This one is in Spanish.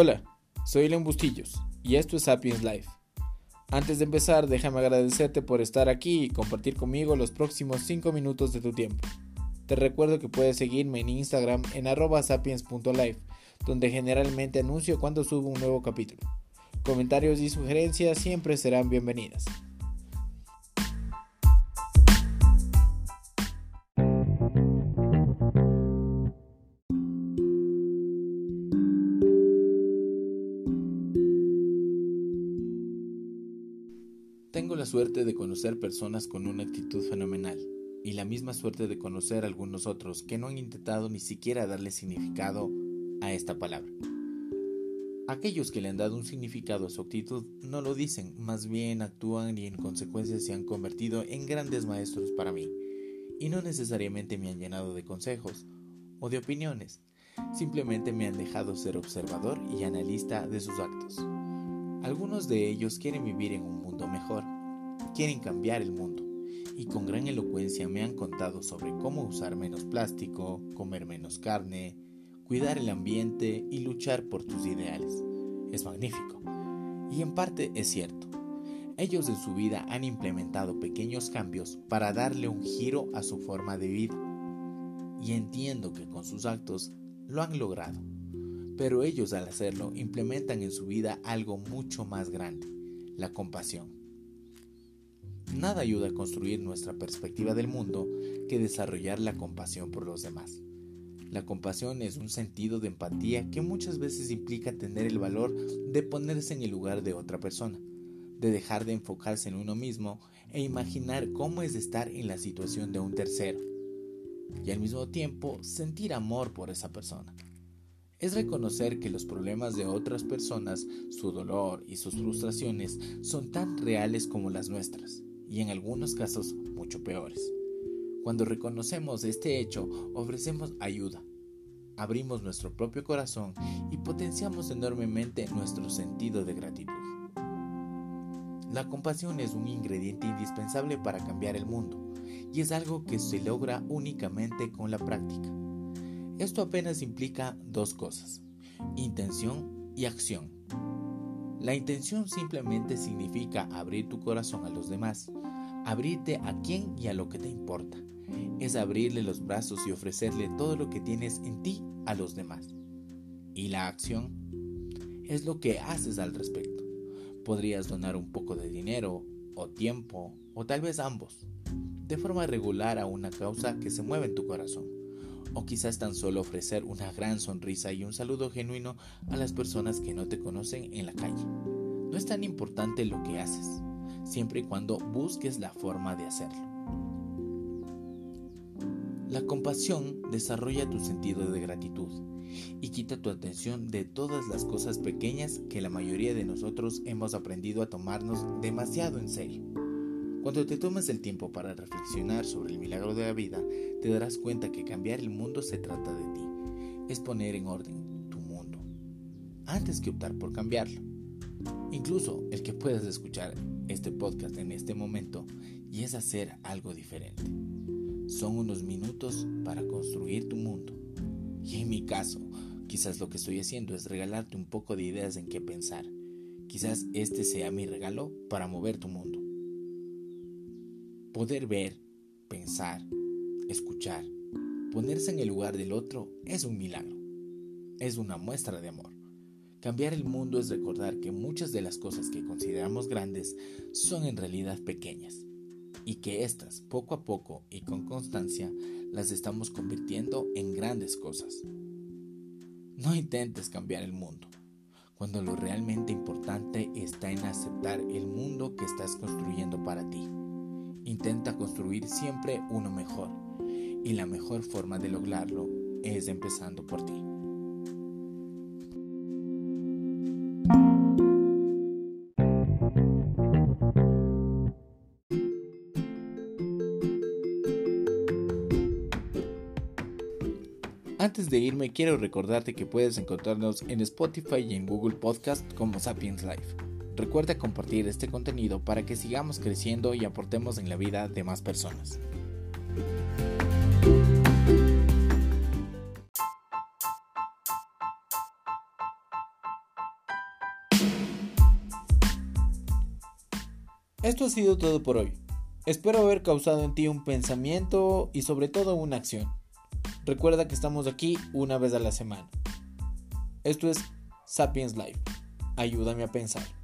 Hola, soy Len Bustillos y esto es Sapiens Life. Antes de empezar, déjame agradecerte por estar aquí y compartir conmigo los próximos 5 minutos de tu tiempo. Te recuerdo que puedes seguirme en Instagram en arroba sapiens.life, donde generalmente anuncio cuando subo un nuevo capítulo. Comentarios y sugerencias siempre serán bienvenidas. Tengo la suerte de conocer personas con una actitud fenomenal y la misma suerte de conocer algunos otros que no han intentado ni siquiera darle significado a esta palabra. Aquellos que le han dado un significado a su actitud no lo dicen, más bien actúan y en consecuencia se han convertido en grandes maestros para mí, y no necesariamente me han llenado de consejos o de opiniones, simplemente me han dejado ser observador y analista de sus actos. Algunos de ellos quieren vivir en un mundo mejor, quieren cambiar el mundo, y con gran elocuencia me han contado sobre cómo usar menos plástico, comer menos carne, cuidar el ambiente y luchar por tus ideales. Es magnífico. Y en parte es cierto. Ellos en su vida han implementado pequeños cambios para darle un giro a su forma de vida. Y entiendo que con sus actos lo han logrado. Pero ellos al hacerlo implementan en su vida algo mucho más grande, la compasión. Nada ayuda a construir nuestra perspectiva del mundo que desarrollar la compasión por los demás. La compasión es un sentido de empatía que muchas veces implica tener el valor de ponerse en el lugar de otra persona, de dejar de enfocarse en uno mismo e imaginar cómo es estar en la situación de un tercero, y al mismo tiempo sentir amor por esa persona. Es reconocer que los problemas de otras personas, su dolor y sus frustraciones son tan reales como las nuestras, y en algunos casos mucho peores. Cuando reconocemos este hecho, ofrecemos ayuda, abrimos nuestro propio corazón y potenciamos enormemente nuestro sentido de gratitud. La compasión es un ingrediente indispensable para cambiar el mundo y es algo que se logra únicamente con la práctica. Esto apenas implica dos cosas, intención y acción. La intención simplemente significa abrir tu corazón a los demás, abrirte a quien y a lo que te importa es abrirle los brazos y ofrecerle todo lo que tienes en ti a los demás. Y la acción es lo que haces al respecto. Podrías donar un poco de dinero o tiempo o tal vez ambos, de forma regular a una causa que se mueve en tu corazón. O quizás tan solo ofrecer una gran sonrisa y un saludo genuino a las personas que no te conocen en la calle. No es tan importante lo que haces, siempre y cuando busques la forma de hacerlo. La compasión desarrolla tu sentido de gratitud y quita tu atención de todas las cosas pequeñas que la mayoría de nosotros hemos aprendido a tomarnos demasiado en serio. Cuando te tomes el tiempo para reflexionar sobre el milagro de la vida, te darás cuenta que cambiar el mundo se trata de ti. Es poner en orden tu mundo, antes que optar por cambiarlo. Incluso el que puedas escuchar este podcast en este momento y es hacer algo diferente. Son unos minutos para construir tu mundo. Y en mi caso, quizás lo que estoy haciendo es regalarte un poco de ideas en qué pensar. Quizás este sea mi regalo para mover tu mundo. Poder ver, pensar, escuchar, ponerse en el lugar del otro es un milagro. Es una muestra de amor. Cambiar el mundo es recordar que muchas de las cosas que consideramos grandes son en realidad pequeñas y que éstas poco a poco y con constancia las estamos convirtiendo en grandes cosas. No intentes cambiar el mundo, cuando lo realmente importante está en aceptar el mundo que estás construyendo para ti. Intenta construir siempre uno mejor, y la mejor forma de lograrlo es empezando por ti. Antes de irme, quiero recordarte que puedes encontrarnos en Spotify y en Google Podcast como Sapiens Life. Recuerda compartir este contenido para que sigamos creciendo y aportemos en la vida de más personas. Esto ha sido todo por hoy. Espero haber causado en ti un pensamiento y sobre todo una acción. Recuerda que estamos aquí una vez a la semana. Esto es Sapiens Live. Ayúdame a pensar.